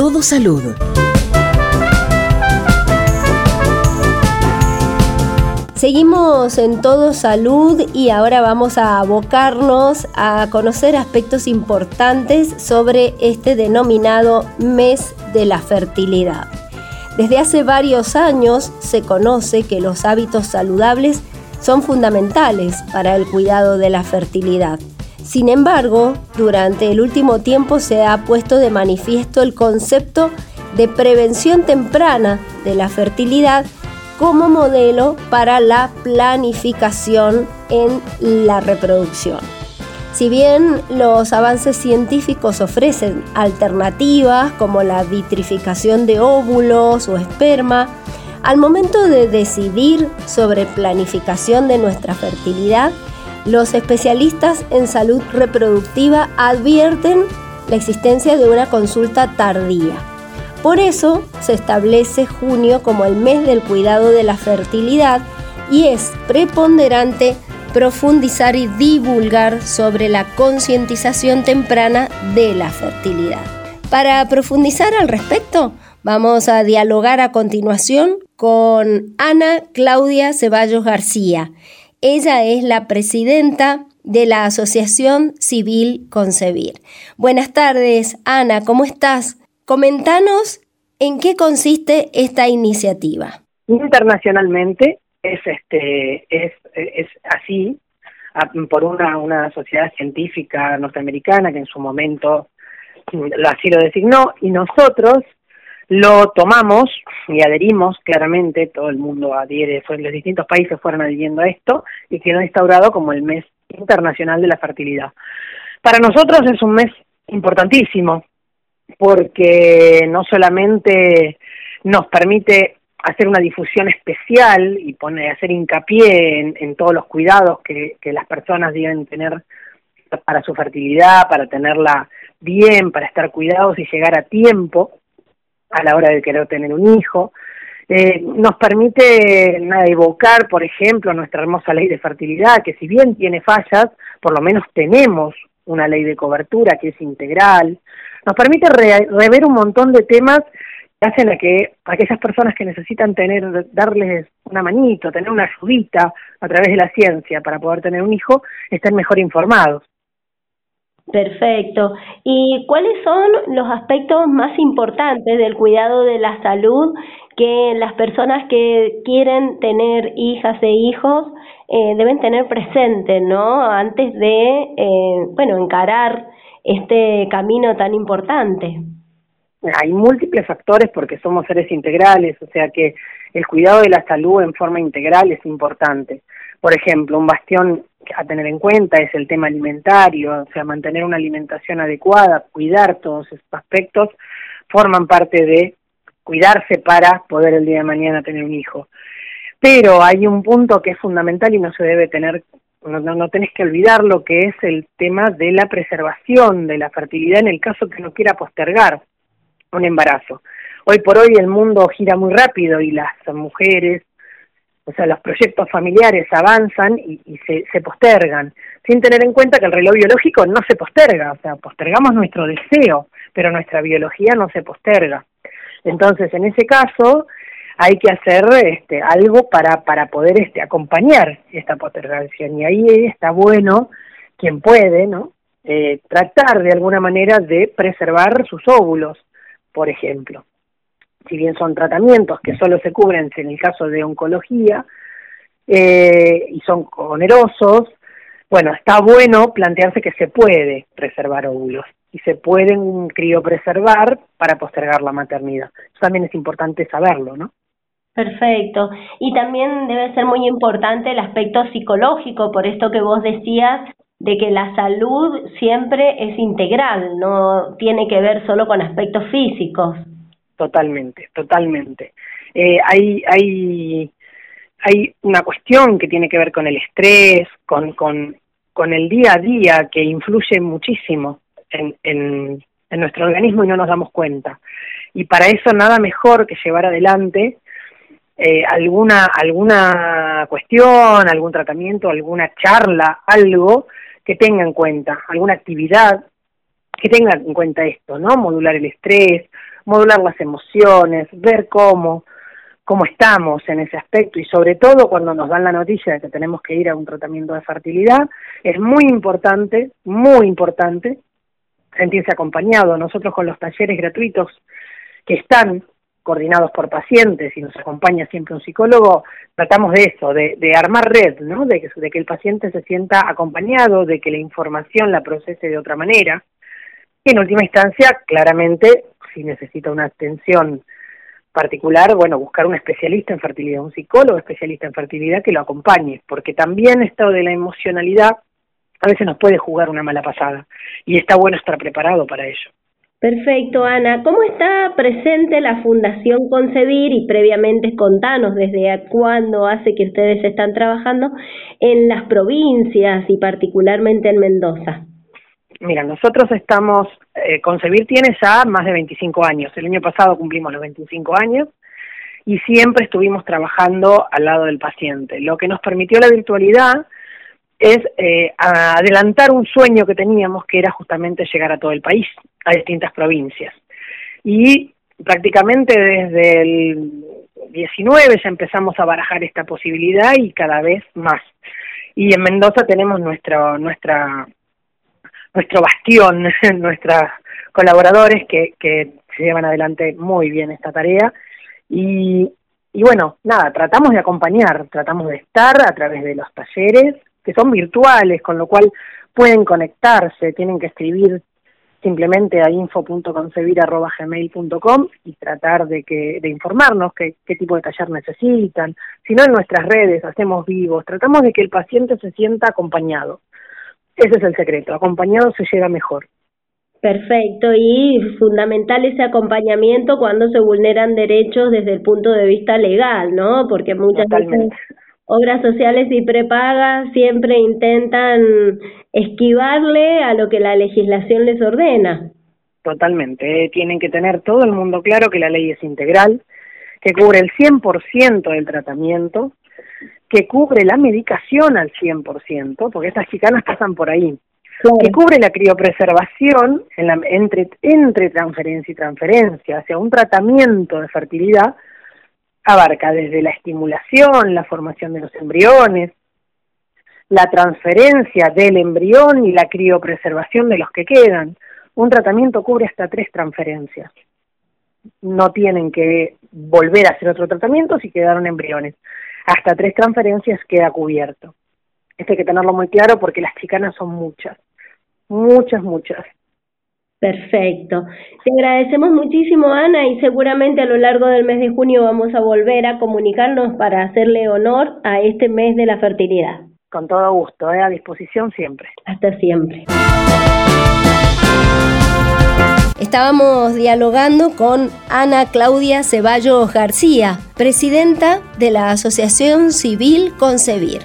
Todo Salud. Seguimos en Todo Salud y ahora vamos a abocarnos a conocer aspectos importantes sobre este denominado mes de la fertilidad. Desde hace varios años se conoce que los hábitos saludables son fundamentales para el cuidado de la fertilidad. Sin embargo, durante el último tiempo se ha puesto de manifiesto el concepto de prevención temprana de la fertilidad como modelo para la planificación en la reproducción. Si bien los avances científicos ofrecen alternativas como la vitrificación de óvulos o esperma, al momento de decidir sobre planificación de nuestra fertilidad, los especialistas en salud reproductiva advierten la existencia de una consulta tardía por eso se establece junio como el mes del cuidado de la fertilidad y es preponderante profundizar y divulgar sobre la concientización temprana de la fertilidad. Para profundizar al respecto, vamos a dialogar a continuación con Ana Claudia Ceballos García. Ella es la presidenta de la Asociación Civil Concebir. Buenas tardes, Ana, ¿cómo estás? Comentanos en qué consiste esta iniciativa. Internacionalmente es este es, es así por una, una sociedad científica norteamericana que en su momento así lo designó y nosotros lo tomamos y adherimos claramente, todo el mundo adhiere, los distintos países fueron adhiriendo a esto y quedó instaurado como el mes internacional de la fertilidad. Para nosotros es un mes importantísimo porque no solamente nos permite hacer una difusión especial y poner, hacer hincapié en, todos los cuidados que, que, las personas deben tener para su fertilidad, para tenerla bien, para estar cuidados y llegar a tiempo a la hora de querer tener un hijo. Eh, nos permite evocar, por ejemplo, nuestra hermosa ley de fertilidad, que si bien tiene fallas, por lo menos tenemos una ley de cobertura que es integral, nos permite rever un montón de temas que hacen a que aquellas personas que necesitan tener, darles una manito, tener una ayudita a través de la ciencia para poder tener un hijo, estén mejor informados. Perfecto. ¿Y cuáles son los aspectos más importantes del cuidado de la salud que las personas que quieren tener hijas e hijos eh, deben tener presente, ¿no? Antes de, eh, bueno, encarar este camino tan importante? Hay múltiples factores porque somos seres integrales, o sea que el cuidado de la salud en forma integral es importante. Por ejemplo, un bastión a tener en cuenta es el tema alimentario, o sea, mantener una alimentación adecuada, cuidar todos estos aspectos, forman parte de cuidarse para poder el día de mañana tener un hijo. Pero hay un punto que es fundamental y no se debe tener no, no, tenés que olvidar lo que es el tema de la preservación de la fertilidad en el caso que no quiera postergar un embarazo. Hoy por hoy el mundo gira muy rápido y las mujeres, o sea, los proyectos familiares avanzan y, y se, postergan, sin tener en cuenta que el reloj biológico no se posterga, o sea, postergamos nuestro deseo, pero nuestra biología no se posterga. Entonces, en ese caso, hay que hacer este, algo para, para poder este, acompañar esta postergación. Y ahí está bueno, quien puede, ¿no? Eh, tratar de alguna manera de preservar sus óvulos, por ejemplo. Si bien son tratamientos que solo se cubren en el caso de oncología eh, y son onerosos, bueno, está bueno plantearse que se puede preservar óvulos y se pueden criopreservar para postergar la maternidad. Eso también es importante saberlo, ¿no? Perfecto. Y también debe ser muy importante el aspecto psicológico, por esto que vos decías de que la salud siempre es integral, no tiene que ver solo con aspectos físicos. Totalmente, totalmente. Eh, hay, hay, hay una cuestión que tiene que ver con el estrés, con, con, con el día a día que influye muchísimo en, en, en nuestro organismo y no nos damos cuenta. Y para eso nada mejor que llevar adelante eh, alguna, alguna cuestión, algún tratamiento, alguna charla, algo que tenga en cuenta, alguna actividad que tenga en cuenta esto, ¿no? Modular el estrés, modular las emociones, ver cómo, cómo estamos en ese aspecto y sobre todo cuando nos dan la noticia de que tenemos que ir a un tratamiento de fertilidad, es muy importante, muy importante sentirse acompañado. Nosotros con los talleres gratuitos que están coordinados por pacientes y nos acompaña siempre un psicólogo, tratamos de eso, de, armar red, ¿no? De que, de que el paciente se sienta acompañado, de que la información la procese de otra manera. Y en última instancia, claramente, si necesita una atención particular, bueno, buscar un especialista en fertilidad, un psicólogo especialista en fertilidad que lo acompañe, porque también esto de la emocionalidad a veces nos puede jugar una mala pasada y está bueno estar preparado para ello. Perfecto, Ana. ¿Cómo está presente la Fundación Concebir y previamente contanos desde cuándo hace que ustedes están trabajando en las provincias y particularmente en Mendoza? Mira, nosotros estamos, eh, Concebir tiene ya más de 25 años. El año pasado cumplimos los 25 años y siempre estuvimos trabajando al lado del paciente. Lo que nos permitió la virtualidad es eh, adelantar un sueño que teníamos, que era justamente llegar a todo el país, a distintas provincias. Y prácticamente desde el 19 ya empezamos a barajar esta posibilidad y cada vez más. Y en Mendoza tenemos nuestro, nuestra, nuestro bastión, nuestros colaboradores que, que se llevan adelante muy bien esta tarea. Y, y bueno, nada, tratamos de acompañar, tratamos de estar a través de los talleres, que son virtuales, con lo cual pueden conectarse, tienen que escribir simplemente a info.concebir.gmail.com y tratar de que de informarnos qué, qué tipo de taller necesitan. Si no, en nuestras redes hacemos vivos, tratamos de que el paciente se sienta acompañado. Ese es el secreto, acompañado se llega mejor. Perfecto, y fundamental ese acompañamiento cuando se vulneran derechos desde el punto de vista legal, ¿no? Porque muchas veces obras sociales y prepagas siempre intentan esquivarle a lo que la legislación les ordena. Totalmente, eh, tienen que tener todo el mundo claro que la ley es integral, que cubre el 100% del tratamiento, que cubre la medicación al 100%, porque estas chicanas pasan por ahí, que cubre la criopreservación en la, entre, entre transferencia y transferencia, hacia un tratamiento de fertilidad abarca desde la estimulación, la formación de los embriones, la transferencia del embrión y la criopreservación de los que quedan. Un tratamiento cubre hasta tres transferencias. No tienen que volver a hacer otro tratamiento si quedaron embriones. Hasta tres transferencias queda cubierto. Esto hay que tenerlo muy claro porque las chicanas son muchas, muchas, muchas. Perfecto. Te agradecemos muchísimo, Ana, y seguramente a lo largo del mes de junio vamos a volver a comunicarnos para hacerle honor a este mes de la fertilidad. Con todo gusto, ¿eh? a disposición siempre. Hasta siempre. Estábamos dialogando con Ana Claudia Ceballos García, presidenta de la Asociación Civil Concebir.